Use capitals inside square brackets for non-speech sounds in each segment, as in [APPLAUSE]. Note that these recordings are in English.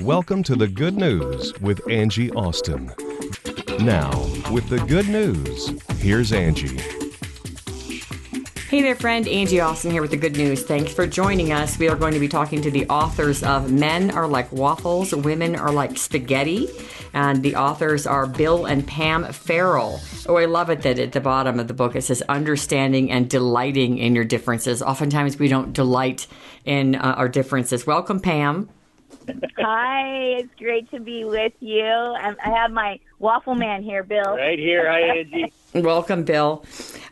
Welcome to the Good News with Angie Austin. Now, with the good news, here's Angie. Hey there, friend. Angie Austin here with the good news. Thanks for joining us. We are going to be talking to the authors of Men Are Like Waffles, Women Are Like Spaghetti. And the authors are Bill and Pam Farrel. Oh, I love it that at the bottom of the book it says understanding and delighting in your differences. Oftentimes we don't delight in uh, our differences. Welcome, Pam. Hi, it's great to be with you. I I have my waffle man here, Bill. Right here. Hi, Angie. [LAUGHS] Welcome, Bill.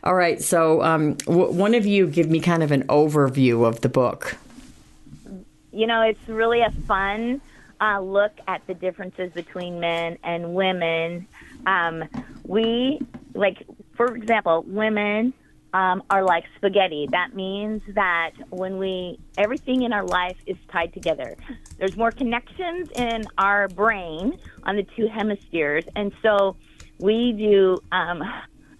All right, so um, w- one of you give me kind of an overview of the book. You know, it's really a fun uh, look at the differences between men and women. Um, we, like, for example, women um, are like spaghetti. That means that when we, everything in our life is tied together. There's more connections in our brain on the two hemispheres. And so we do um,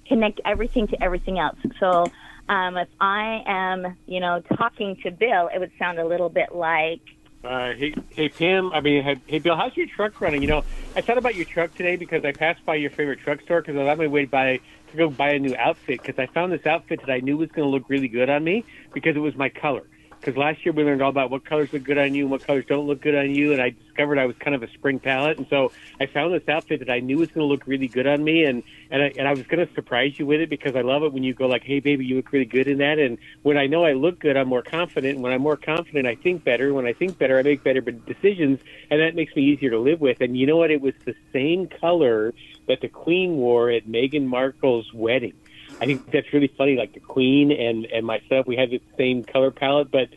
connect everything to everything else. So um, if I am, you know, talking to Bill, it would sound a little bit like, Uh, hey, hey, Pam. I mean, hey, Bill. How's your truck running? You know, I thought about your truck today because I passed by your favorite truck store because I was on my way to buy to go buy a new outfit because I found this outfit that I knew was going to look really good on me because it was my color. Because last year we learned all about what colors look good on you and what colors don't look good on you, and I discovered I was kind of a spring palette, and so I found this outfit that I knew was going to look really good on me, and and I, and I was going to surprise you with it because I love it when you go like, "Hey, baby, you look really good in that," and when I know I look good, I'm more confident, and when I'm more confident, I think better. When I think better, I make better decisions, and that makes me easier to live with. And you know what? It was the same color that the Queen wore at Meghan Markle's wedding. I think that's really funny. Like the Queen and and myself, we have the same color palette, but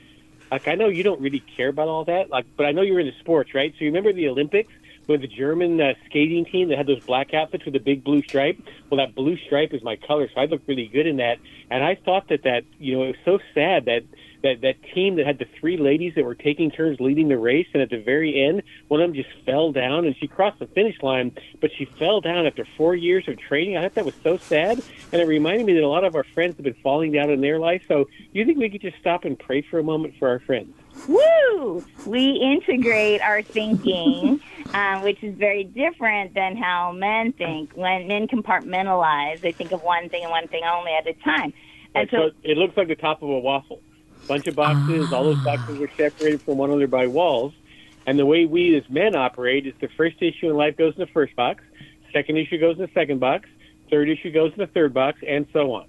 like I know you don't really care about all that. Like, but I know you're into sports, right? So you remember the Olympics with the German uh, skating team that had those black outfits with the big blue stripe. Well, that blue stripe is my color, so I look really good in that. And I thought that that you know it was so sad that that that team that had the three ladies that were taking turns leading the race, and at the very end, one of them just fell down, and she crossed the finish line, but she fell down after four years of training. I thought that was so sad, and it reminded me that a lot of our friends have been falling down in their life. So, do you think we could just stop and pray for a moment for our friends? Woo! We integrate our thinking, [LAUGHS] um, which is very different than how men think. When men compartmentalize, they think of one thing and one thing only at a time. And Like, so it looks like the top of a waffle. Bunch of boxes. All those ah. boxes are separated from one another by walls. And the way we as men operate is the first issue in life goes in the first box, second issue goes in the second box, third issue goes in the third box, and so on.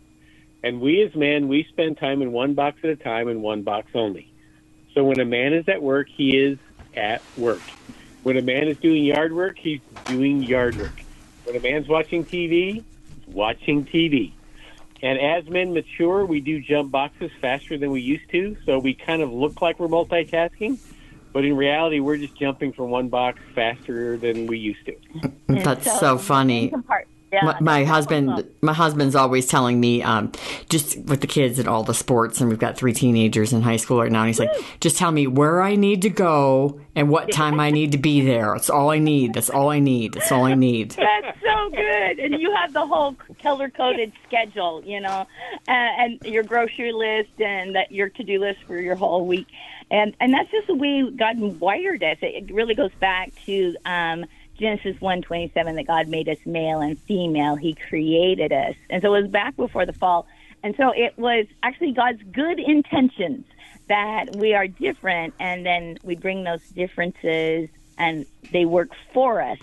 And we as men, we spend time in one box at a time in one box only. So when a man is at work, he is at work. When a man is doing yard work, he's doing yard work. When a man's watching TV, he's watching TV. And as men mature, we do jump boxes faster than we used to. So we kind of look like we're multitasking, but in reality, we're just jumping from one box faster than we used to. That's so, funny. compart- my, yeah, my husband awesome. my husband's always telling me um, just with the kids and all the sports and we've got three teenagers in high school right now and he's like just tell me where i need to go and what time i need to be there that's all i need that's all i need that's all i need [LAUGHS] That's so good. And you have the whole color coded schedule, you know, uh, and your grocery list and that your to do list for your whole week. And and that's just the way God wired us. It, it really goes back to um, Genesis one twenty seven that God made us male and female. He created us, and so it was back before the fall. And so it was actually God's good intentions that we are different, and then we bring those differences, and they work for us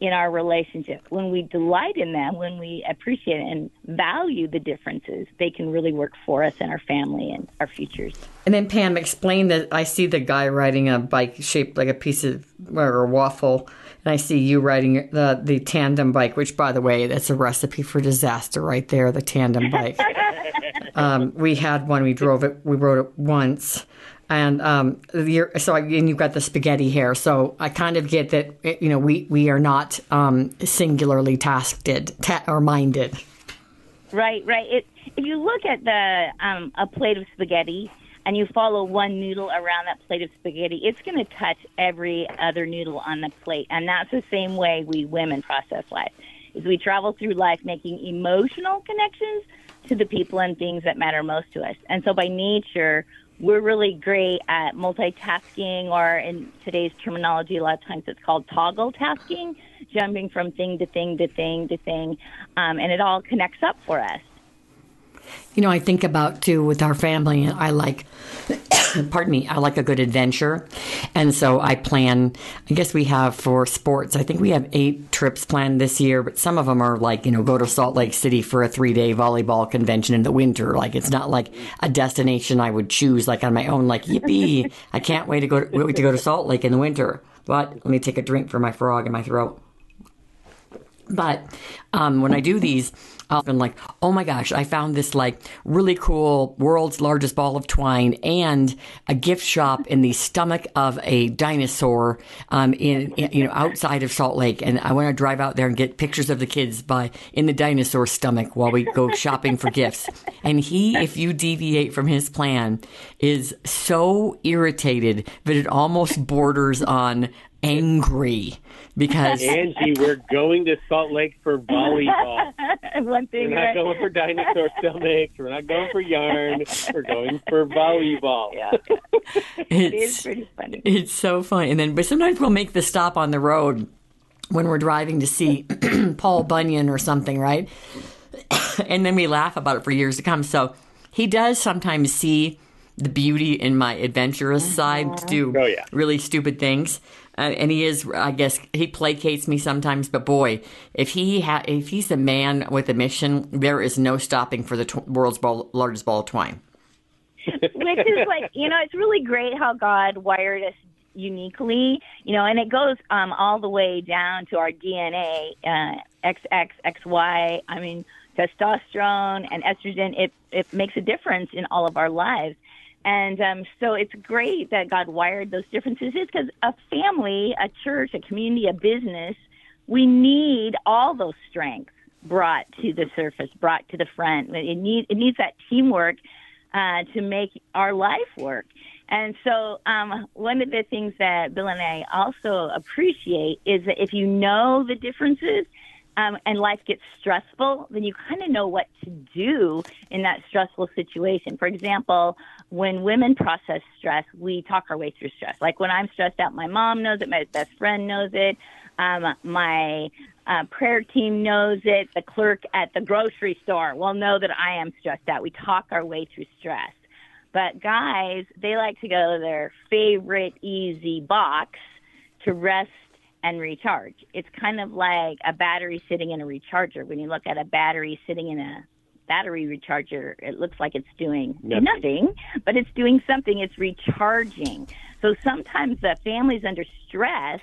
in our relationship. When we delight in them, when we appreciate and value the differences, they can really work for us and our family and our futures. and then pam explained that i see the guy riding a bike shaped like a piece of or a waffle and i see you riding the the tandem bike which by the way that's a recipe for disaster right there the tandem bike [LAUGHS] um, we had one we drove it we rode it once and um, you're, so I, and you've got the spaghetti hair. So I kind of get that eh, you know we we are not um, singularly tasked ta- or minded. Right, right. It, if you look at the um, a plate of spaghetti and you follow one noodle around that plate of spaghetti, it's going to touch every other noodle on the plate, and that's the same way we women process life. Is we travel through life making emotional connections to the people and things that matter most to us. And so by nature, we're really great at multitasking, or in today's terminology, a lot of times it's called toggle tasking, jumping from thing to thing to thing to thing, um, and it all connects up for us. You know, I think about too with our family. I like, [COUGHS] pardon me, I like a good adventure, and so I plan. I guess we have for sports. I think we have eight trips planned this year, but some of them are like you know go to Salt Lake City for a three day volleyball convention in the winter. Like it's not like a destination I would choose like on my own. Like yippee! [LAUGHS] I can't wait to go to, wait to go to Salt Lake in the winter. But let me take a drink for my frog in my throat. But um, when I do these, I've been like, oh my gosh, I found this like really cool world's largest ball of twine and a gift shop in the stomach of a dinosaur um, in, in, you know outside of Salt Lake, and I want to drive out there and get pictures of the kids by in the dinosaur stomach while we go shopping for gifts. And he, if you deviate from his plan, is so irritated that it almost borders on angry because Angie, we're going to Salt Lake for volleyball. [LAUGHS] One thing, We're not right? going for dinosaur [LAUGHS] stomachs. We're not going for yarn. We're going for volleyball. [LAUGHS] yeah, it is it's pretty funny. it's so funny. And then, but sometimes we'll make the stop on the road when we're driving to see [CLEARS THROAT] Paul Bunyan or something, right? [COUGHS] and then we laugh about it for years to come. So he does sometimes see the beauty in my adventurous uh-huh. side to do Oh, yeah. really stupid things. Uh, and he is, I guess, he placates me sometimes. But boy, if he ha- if he's a man with a mission, there is no stopping for the tw- world's ball- largest ball of twine. [LAUGHS] which is like you know it's really great how god wired us uniquely you know and it goes um all the way down to our dna uh xx xy i mean testosterone and estrogen it it makes a difference in all of our lives and um so it's great that god wired those differences because a family a church a community a business we need all those strengths brought to the surface brought to the front it need it needs that teamwork uh, to make our life work. And so, um, one of the things that Bill and I also appreciate is that if you know the differences um, and life gets stressful, then you kind of know what to do in that stressful situation. For example, when women process stress, we talk our way through stress. Like when I'm stressed out, my mom knows it, my best friend knows it, um, my uh, prayer team knows it. The clerk at the grocery store will know that I am stressed out. We talk our way through stress. But guys, they like to go to their favorite easy box to rest and recharge. It's kind of like a battery sitting in a recharger. When you look at a battery sitting in a battery recharger, it looks like it's doing Nothing. nothing, but it's doing something. It's recharging. So sometimes the family's under stress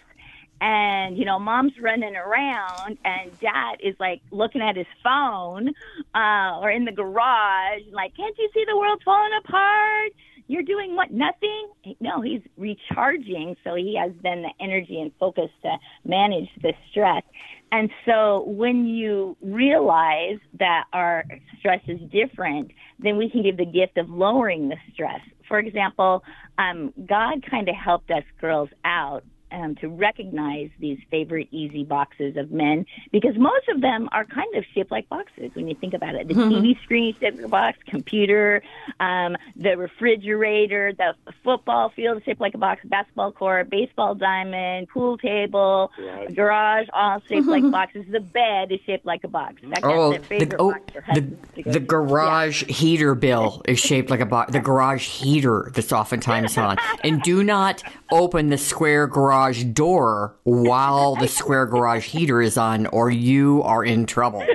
and you know mom's running around and dad is like looking at his phone uh or in the garage like can't you see the world's falling apart you're doing what nothing? No he's recharging so he has then the energy and focus to manage the stress. And so when you realize that our stress is different then we can give the gift of lowering the stress. For example um, god kind of helped us girls out um, to recognize these favorite easy boxes of men because most of them are kind of shaped like boxes when you think about it. The TV screen is shaped like a box, computer, um, the refrigerator, the football field is shaped like a box, basketball court, baseball diamond, pool table, Right. garage, all shaped like boxes. The bed is shaped like a box. That, that's Oh, their favorite the, oh, box for the, husbands to the to. garage heater bill is shaped like a box. The garage heater that's oftentimes on. And do not open the square garage door while the square garage heater is on, or you are in trouble.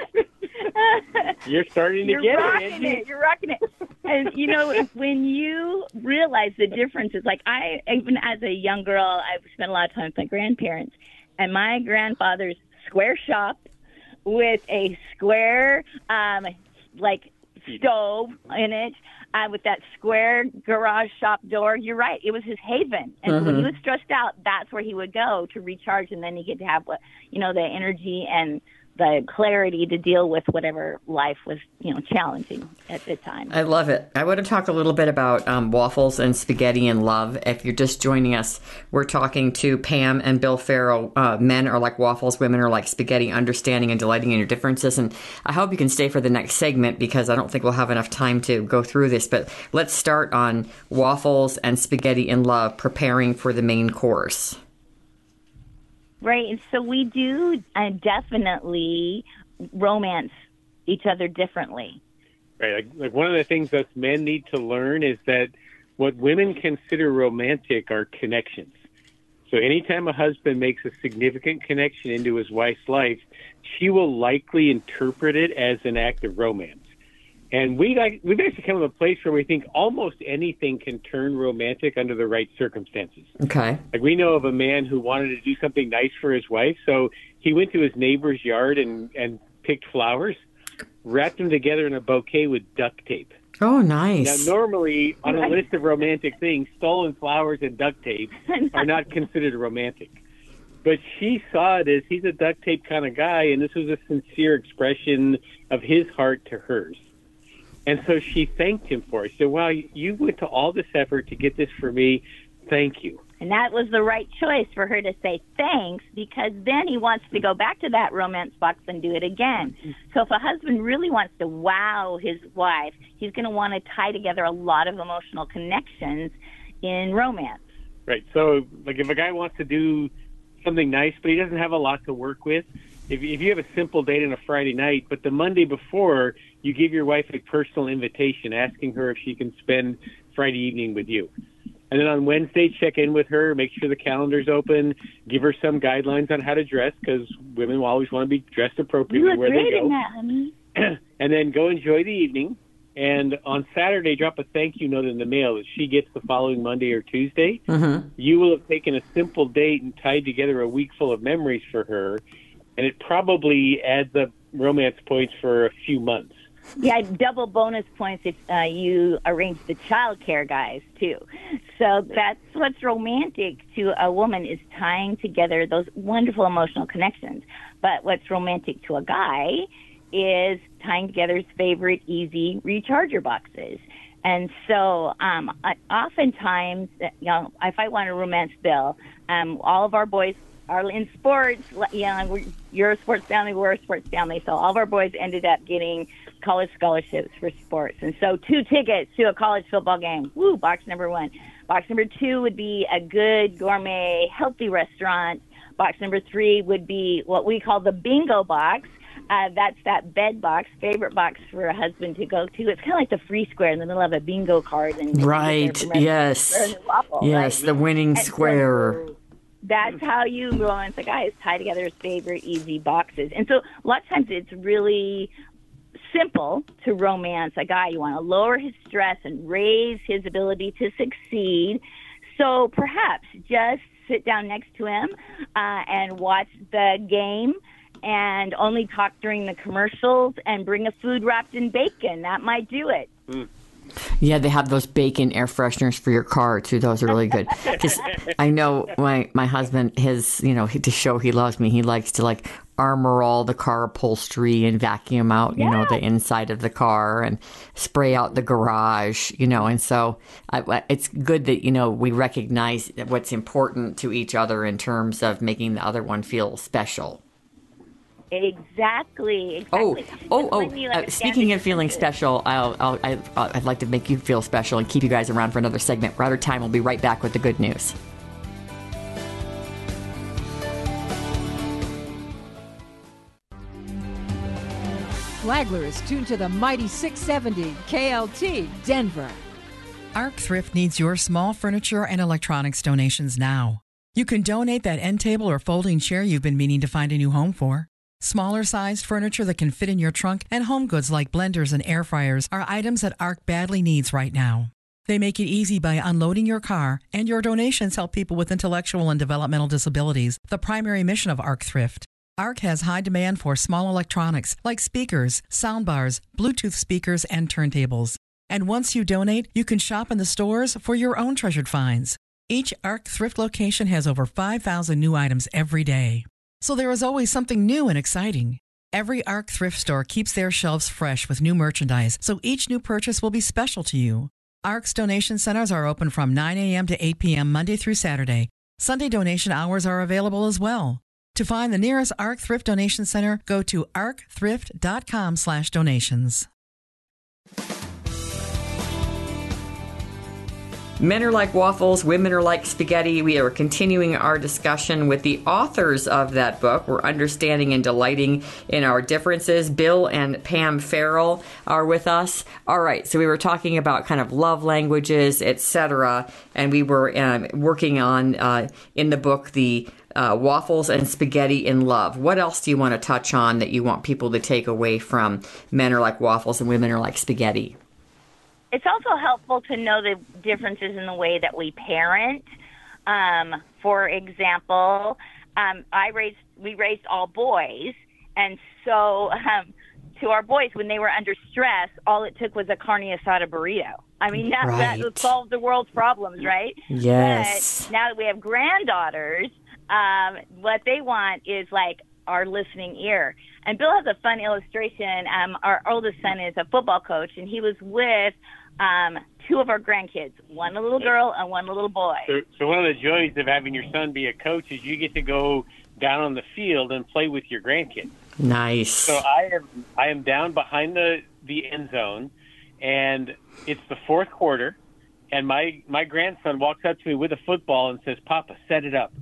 You're starting to You're get it, rocking Angie. it. You're rocking it. And you know, when you realize the differences, like I, even as a young girl, I spent a lot of time with my grandparents, and my grandfather's square shop with a square, um, like stove in it, uh, with that square garage shop door. You're right; it was his haven, and Mm-hmm. when he was stressed out, that's where he would go to recharge, and then he could have what you know the energy and the clarity to deal with whatever life was you know challenging at the time. I love it. I want to talk a little bit about um, waffles and spaghetti and love. If you're just joining us, we're talking to Pam and Bill Farrel. Uh, men are like waffles, women are like spaghetti, understanding and delighting in your differences. And I hope you can stay for the next segment because I don't think we'll have enough time to go through this. But let's start on waffles and spaghetti and love, preparing for the main course. Right. And so we do uh, definitely romance each other differently. Right. Like, like one of the things us men need to learn is that what women consider romantic are connections. So anytime a husband makes a significant connection into his wife's life, she will likely interpret it as an act of romance. And we like we've actually come to a place where we think almost anything can turn romantic under the right circumstances. Okay. Like we know of a man who wanted to do something nice for his wife, so he went to his neighbor's yard and and picked flowers, wrapped them together in a bouquet with duct tape. Oh, nice. Now, normally on a list of romantic things, stolen flowers and duct tape [LAUGHS] are not considered romantic. But she saw it as he's a duct tape kind of guy, and this was a sincere expression of his heart to hers. And so she thanked him for it. She said, Wow, you went to all this effort to get this for me. Thank you. And that was the right choice for her to say thanks because then he wants to go back to that romance box and do it again. So if a husband really wants to wow his wife, he's going to want to tie together a lot of emotional connections in romance. Right. So, like, if a guy wants to do something nice, but he doesn't have a lot to work with, if, if you have a simple date on a Friday night, but the Monday before, you give your wife a personal invitation asking her if she can spend Friday evening with you. And then on Wednesday, check in with her, make sure the calendar's open, give her some guidelines on how to dress because women will always want to be dressed appropriately where they go in that, honey. [CLEARS THROAT] and then go enjoy the evening. And on Saturday, drop a thank you note in the mail that she gets the following Monday or Tuesday. Mm-hmm. You will have taken a simple date and tied together a week full of memories for her, and it probably adds up romance points for a few months. Yeah, double bonus points if uh, you arrange the child care guys too. So that's what's romantic to a woman is tying together those wonderful emotional connections. But what's romantic to a guy is tying together his favorite easy recharger boxes. And so, um, I, oftentimes, uh, you know, if I want to romance Bill, um, all of our boys are in sports. You know, you're a sports family, we're a sports family. So all of our boys ended up getting college scholarships for sports. And so two tickets to a college football game. Woo, box number one. Box number two would be a good gourmet, healthy restaurant. Box number three would be what we call the bingo box. Uh, that's that bed box, favorite box for a husband to go to. It's kind of like the free square in the middle of a bingo card. And Right. Yes. Yes. The winning And square. so That's how you romance a guy is tie together his favorite easy boxes. And so a lot of times it's really simple to romance a guy. You want to lower his stress and raise his ability to succeed. So perhaps just sit down next to him uh, and watch the game and only talk during the commercials and bring a food wrapped in bacon. That might do it. Yeah, they have those bacon air fresheners for your car too. Those are really good. [LAUGHS] Because I know my my husband, his you know to show he loves me, he likes to like armor all the car upholstery and vacuum out you know the inside of the car and spray out the garage. You know, and so I, it's good that you know we recognize what's important to each other in terms of making the other one feel special. Exactly. exactly. Oh, oh, oh! Uh, speaking of feeling special, I'll, I'll, I, I'd like to make you feel special and keep you guys around for another segment. We're out of time. We'll be right back with the good news. Flagler is tuned to the mighty 670 KLTT Denver. Arc Thrift needs your small furniture and electronics donations now. You can donate that end table or folding chair you've been meaning to find a new home for. Smaller sized furniture that can fit in your trunk and home goods like blenders and air fryers are items that Arc badly needs right now. They make it easy by unloading your car, and your donations help people with intellectual and developmental disabilities, the primary mission of Arc Thrift. ARC has high demand for small electronics like speakers, soundbars, Bluetooth speakers, and turntables. And once you donate, you can shop in the stores for your own treasured finds. Each ARC thrift location has over 5,000 new items every day. So there is always something new and exciting. Every ARC thrift store keeps their shelves fresh with new merchandise, so each new purchase will be special to you. ARC's donation centers are open from 9 a.m. to 8 p.m. Monday through Saturday. Sunday donation hours are available as well. To find the nearest ARC Thrift Donation Center, go to arcthrift.com/donations. Men are like waffles, women are like spaghetti. We are continuing our discussion with the authors of that book. We're understanding and delighting in our differences. Bill and Pam Farrel are with us. All right, so we were talking about kind of love languages, etc., and we were um, working on uh, in the book the uh, waffles and spaghetti in love. What else do you want to touch on that you want people to take away from men are like waffles and women are like spaghetti? it's also helpful to know the differences in the way that we parent. Um, for example, um, I raised we raised all boys, and so um, to our boys when they were under stress, all it took was a carne asada burrito. I mean, that, Right. that solved the world's problems, right? Yes. But now that we have granddaughters, um, what they want is like our listening ear. And Bill has a fun illustration. Um, our oldest son is a football coach, and he was with um, two of our grandkids, one a little girl and one a little boy. So, so one of the joys of having your son be a coach is you get to go down on the field and play with your grandkids. Nice. So I am I am down behind the the end zone, and it's the fourth quarter, and my my grandson walks up to me with a football and says, "Papa, set it up."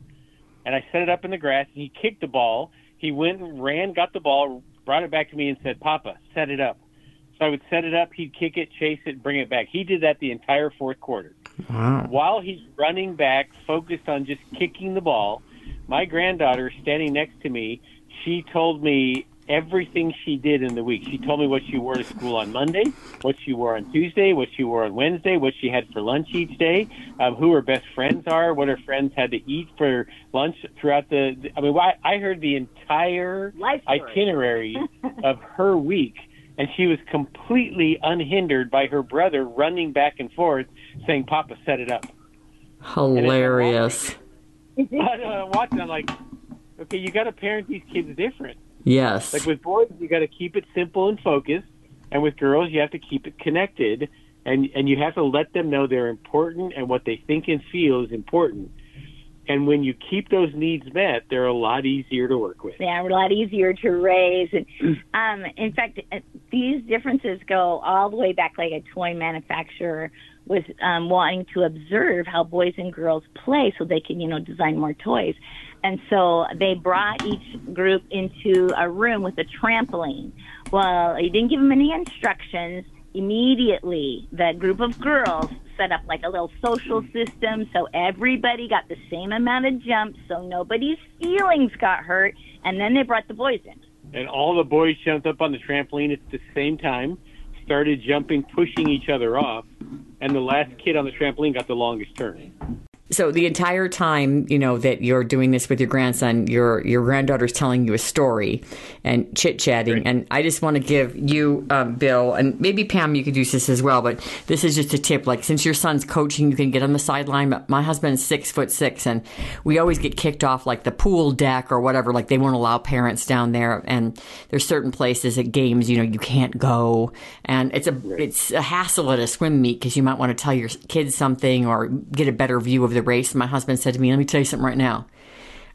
And I set it up in the grass, and he kicked the ball. He went and ran, got the ball, brought it back to me, and said, "Papa, set it up." So I would set it up, he'd kick it, chase it, bring it back. He did that the entire fourth quarter. wow. While he's running back, focused on just kicking the ball, my granddaughter standing next to me, she told me everything she did in the week. She told me what she wore to school on Monday, what she wore on Tuesday, what she wore on Wednesday, what she had for lunch each day, um, who her best friends are, what her friends had to eat for lunch throughout the. I mean, why- I heard the entire itinerary [LAUGHS] of her week, and she was completely unhindered by her brother running back and forth saying, "Papa, set it up." Hilarious. But uh, watching, I'm like, okay, you got to parent these kids different. Yes. Like with boys, you got to keep it simple and focused, and with girls, you have to keep it connected, and and you have to let them know they're important and what they think and feel is important. And when you keep those needs met, they're a lot easier to work with. Yeah, a lot easier to raise. And um, in fact, uh, these differences go all the way back. Like a toy manufacturer was um, wanting to observe how boys and girls play, so they can, you know, design more toys. And so they brought each group into a room with a trampoline. Well, he didn't give them any instructions. Immediately, the group of girls set up like a little social system so everybody got the same amount of jumps so nobody's feelings got hurt. And then they brought the boys in. And all the boys jumped up on the trampoline at the same time, started jumping, pushing each other off, and the last kid on the trampoline got the longest turn. So the entire time, you know, that you're doing this with your grandson, your your granddaughter's telling you a story and chit chatting. And I just want to give you, um, Bill, and maybe Pam, you could use this as well. But this is just a tip. Like since your son's coaching, you can get on the sideline. But my husband's six foot six, and we always get kicked off like the pool deck or whatever. Like they won't allow parents down there. And there's certain places at games, you know, you can't go, and it's a it's a hassle at a swim meet because you might want to tell your kids something or get a better view of the race. My husband said to me, "Let me tell you something right now.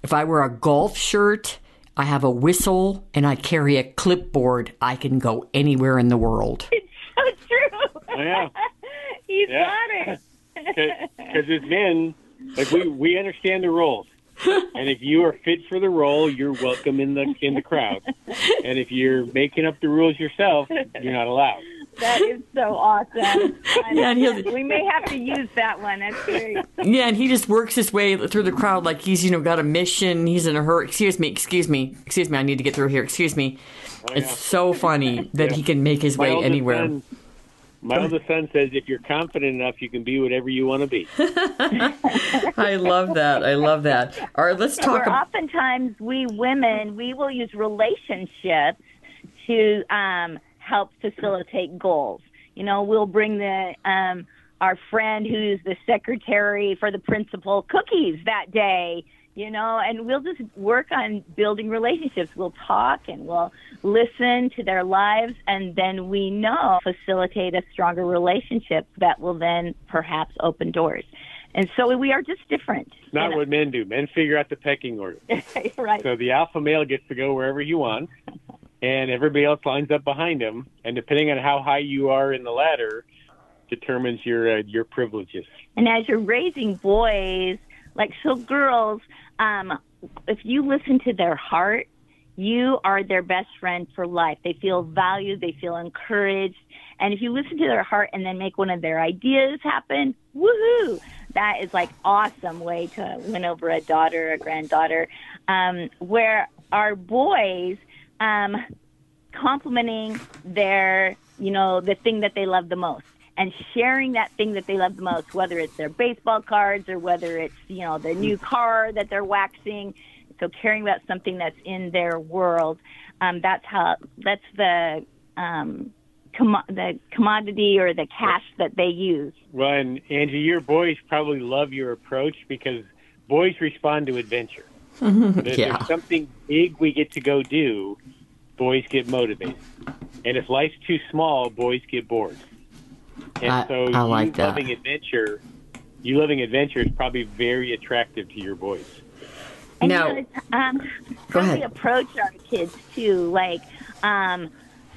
If I wear a golf shirt, I have a whistle, and I carry a clipboard, I can go anywhere in the world." [LAUGHS] It's so true. Oh, yeah. [LAUGHS] He's Yeah. got it. [LAUGHS] Because as men, like we we understand the roles, and if you are fit for the role, you're welcome in the in the crowd. And if you're making up the rules yourself, you're not allowed. That is so awesome. [LAUGHS] Yeah, and he'll- we may have to use that one. That's great. [LAUGHS] Yeah, and he just works his way through the crowd like he's, you know, got a mission. He's in a hurry. Excuse me, excuse me, excuse me. I need to get through here. Excuse me. It's so funny [LAUGHS] that he can make his My way anywhere. son- my oldest son says, if you're confident enough, you can be whatever you want to be. I love that. I love that. All right, let's talk. Or ab- oftentimes we women we will use relationships to um, help facilitate goals. You know, we'll bring the um, our friend who's the secretary for the principal cookies that day. You know, and we'll just work on building relationships. We'll talk and we'll listen to their lives, and then we know facilitate a stronger relationship that will then perhaps open doors. And so we are just different. Not And- what men do. Men figure out the pecking order. [LAUGHS] right. So the alpha male gets to go wherever he wants, and everybody else lines up behind him. And depending on how high you are in the ladder, determines your uh, your privileges. And as you're raising boys, like so girls, um, if you listen to their heart, you are their best friend for life. They feel valued, they feel encouraged. And if you listen to their heart and then make one of their ideas happen, woohoo! That is like awesome way to win over a daughter, a granddaughter. Um, where our boys, um, complimenting their, you know, the thing that they love the most and sharing that thing that they love the most, whether it's their baseball cards or whether it's, you know, the new car that they're waxing. So caring about something that's in their world. Um, that's how, that's the, um, commo- the commodity or the cash that they use. Well, and Angie, your boys probably love your approach because boys respond to adventure. If Yeah. there's something big we get to go do, boys get motivated. And if life's too small, boys get bored. And I- so I you like that. loving adventure, you loving adventure is probably very attractive to your boys. And Now- you know, um, Go how ahead. we approach our kids too. Like, um,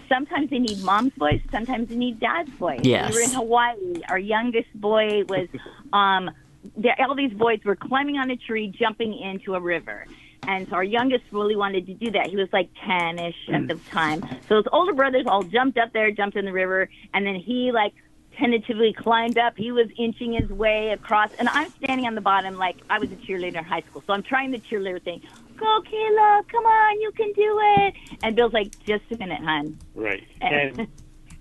sometimes they need mom's voice, sometimes they need dad's voice. Yes. We were in Hawaii. Our youngest boy was, um, the, all these boys were climbing on a tree, jumping into a river. And so our youngest really wanted to do that. He was like 10 ish at mm. the time. So his older brothers all jumped up there, jumped in the river, and then he like tentatively climbed up. He was inching his way across, and I'm standing on the bottom like I was a cheerleader in high school. So I'm trying the cheerleader thing. Go, Caleb, come on, you can do it. And Bill's like, just a minute, hon. Right. [LAUGHS] And,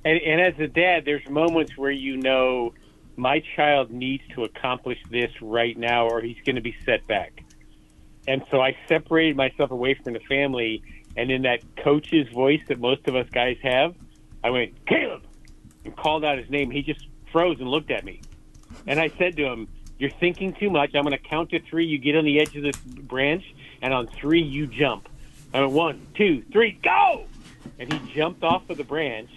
and and as a dad, there's moments where you know my child needs to accomplish this right now, or he's going to be set back. And so I separated myself away from the family, and in that coach's voice that most of us guys have, I went Caleb and called out his name. He just froze and looked at me, and I said to him, "You're thinking too much. I'm going to count to three. You get on the edge of this branch, and on three you jump. I went one, two, three, go!" and he jumped off of the branch,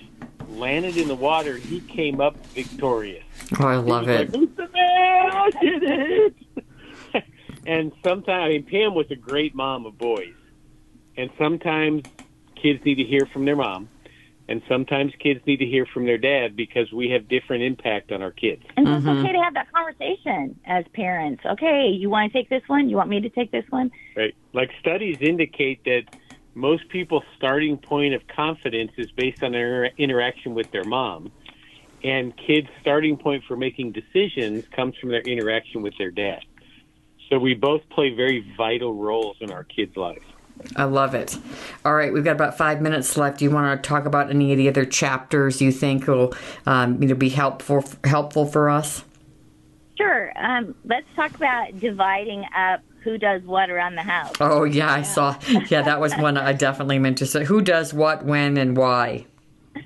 landed in the water. He came up victorious. Oh, I love it. Like, "Who's the man? I did it. and sometimes, I mean, Pam was a great mom of boys, and sometimes kids need to hear from their mom, and sometimes kids need to hear from their dad because we have different impact on our kids. And so it's mm-hmm. okay to have that conversation as parents. Okay, you want to take this one? You want me to take this one? Right. Like studies indicate that most people's starting point of confidence is based on their interaction with their mom. And kids' starting point for making decisions comes from their interaction with their dad. So we both play very vital roles in our kids' lives. I love it. All right, we've got about five minutes left. Do you want to talk about any of the other chapters you think will um, you know, be helpful helpful for us? Sure. Um, let's talk about dividing up who does what around the house. Oh yeah, I saw. Yeah, that was one I definitely meant to say. Who does what, when, and why?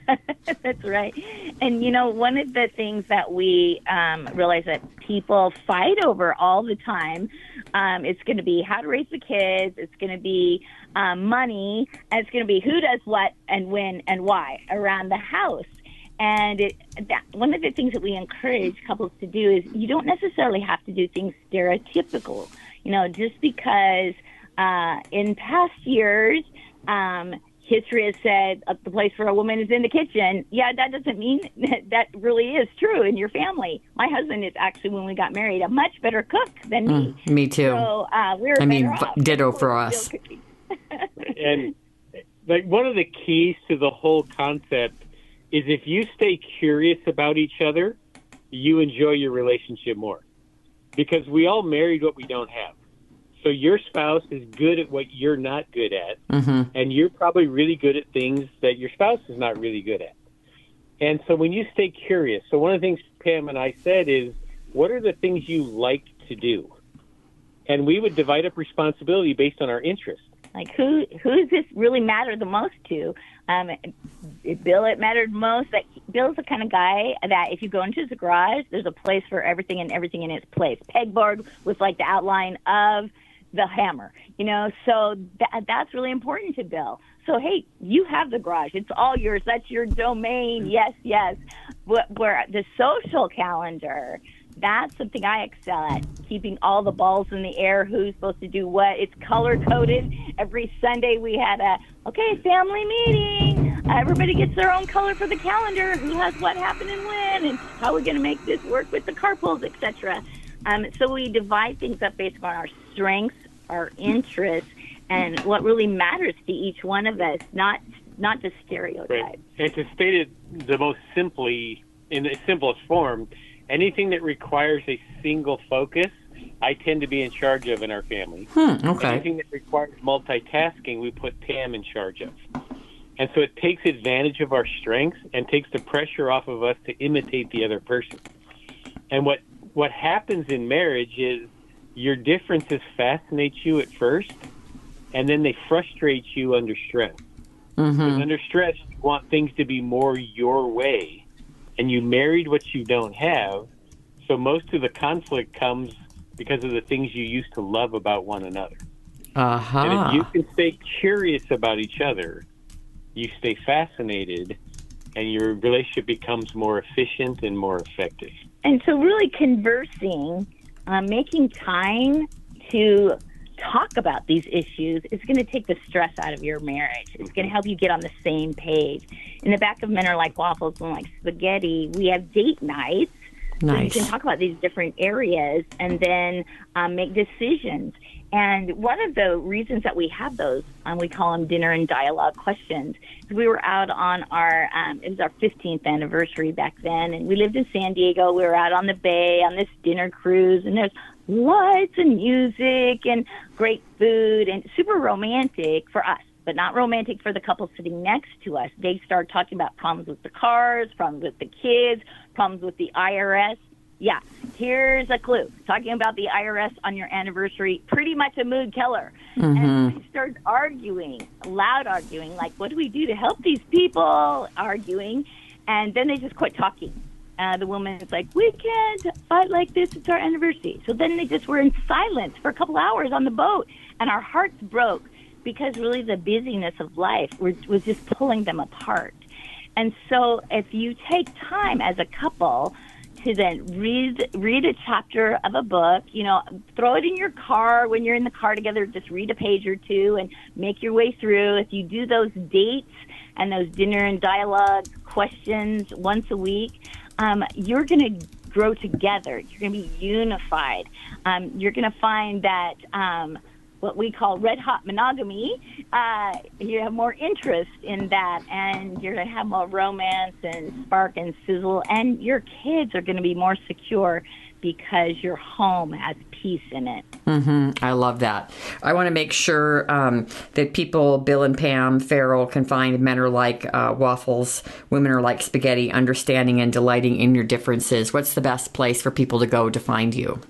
[LAUGHS] That's right. And you know, one of the things that we um, realize that people fight over all the time, um, it's going to be how to raise the kids. It's going to be um, money, and it's going to be who does what and when and why around the house. And it, that, one of the things that we encourage couples to do is you don't necessarily have to do things stereotypical. You know, just because uh, in past years, um, history has said uh, the place for a woman is in the kitchen. Yeah, that doesn't mean [LAUGHS] that, that really is true in your family. My husband is actually, when we got married, a much better cook than me. Me too. So uh, we're I mean, off. ditto for us. [LAUGHS] and like one of the keys to the whole concept is if you stay curious about each other, you enjoy your relationship more. Because we all married what we don't have. So your spouse is good at what you're not good at, mm-hmm. and you're probably really good at things that your spouse is not really good at. And so when you stay curious, so one of the things Pam and I said is, what are the things you like to do? And we would divide up responsibility based on our interest. Like who who does this really matter the most to? Um, it, Bill, it mattered most. That Bill's the kind of guy that if you go into his garage, there's a place for everything and everything in its place. Pegboard with like the outline of the hammer, you know. So that that's really important to Bill. So hey, you have the garage; it's all yours. That's your domain. Yes, yes. Where the social calendar that's something I excel at, keeping all the balls in the air, who's supposed to do what. It's color coded. Every Sunday we had a, okay, family meeting. Everybody gets their own color for the calendar, who has what happened and when, and how we're going to make this work with the carpools, etc. Um, so we divide things up based on our strengths, our interests, and what really matters to each one of us, not not the stereotypes. Right. And to state it the most simply, in the simplest form, anything that requires a single focus, I tend to be in charge of in our family. Hmm, okay. Anything that requires multitasking, we put Pam in charge of. And so it takes advantage of our strengths and takes the pressure off of us to imitate the other person. And what what happens in marriage is your differences fascinate you at first, and then they frustrate you under stress. Mm-hmm. Under stress, you want things to be more your way and you married what you don't have. So most of the conflict comes because of the things you used to love about one another. Uh-huh. And if you can stay curious about each other, you stay fascinated, and your relationship becomes more efficient and more effective. And so, really conversing, uh, making time to talk about these issues is going to take the stress out of your marriage. It's going to help you get on the same page. In the back of Men Are Like Waffles and Like Spaghetti, we have date nights. Nice. So you can talk about these different areas and then um, make decisions. And one of the reasons that we have those, um, we call them dinner and dialogue questions, is we were out on our, um, it was our 15th anniversary back then, and we lived in San Diego. We were out on the bay on this dinner cruise, and there's lights and music and great food and super romantic for us, but not romantic for the couple sitting next to us. They start talking about problems with the cars, problems with the kids, problems with the IRS. Yeah, here's a clue. Talking about the IRS on your anniversary, pretty much a mood killer. Mm-hmm. And we start arguing, loud arguing, like, what do we do to help these people? Arguing. And then they just quit talking uh, the woman is like, "We can't fight like this. It's our anniversary." So then they just were in silence for a couple hours on the boat, and our hearts broke because really the busyness of life was just pulling them apart. And so, if you take time as a couple to then read read a chapter of a book, you know, throw it in your car when you're in the car together. Just read a page or two and make your way through. If you do those dates and those dinner and dialogue questions once a week, um, you're going to grow together. You're going to be unified. Um, you're going to find that um, what we call red hot monogamy, uh, you have more interest in that, and you're going to have more romance and spark and sizzle, and your kids are going to be more secure because your home has peace in it. Mm-hmm. I love that. I want to make sure um, that people, Bill and Pam Farrel, can find men are like uh, waffles, women are like spaghetti, understanding and delighting in your differences. What's the best place for people to go to find you?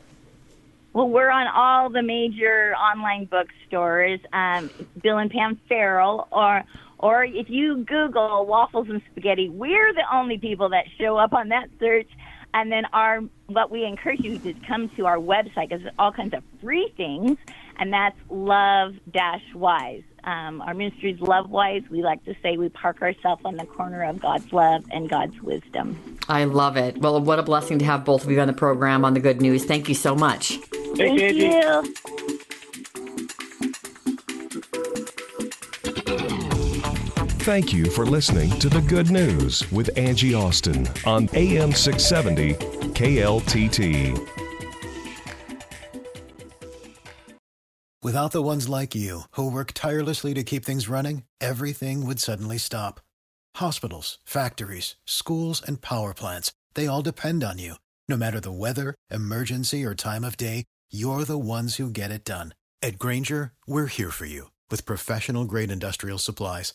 Well, we're on all the major online bookstores, um, Bill and Pam Farrel, or or if you Google waffles and spaghetti, we're the only people that show up on that search. And then our what we encourage you to come to our website because all kinds of free things, and that's love dash wise. Um, our ministry is love wise. We like to say we park ourselves on the corner of God's love and God's wisdom. I love it. Well, what a blessing to have both of you on the program on the good news. Thank you so much. Thank you. Thank you for listening to The Good News with Angie Austin on AM 670 KLTT. Without the ones like you, who work tirelessly to keep things running, everything would suddenly stop. Hospitals, factories, schools, and power plants, they all depend on you. No matter the weather, emergency, or time of day, you're the ones who get it done. At Grainger, we're here for you with professional grade industrial supplies.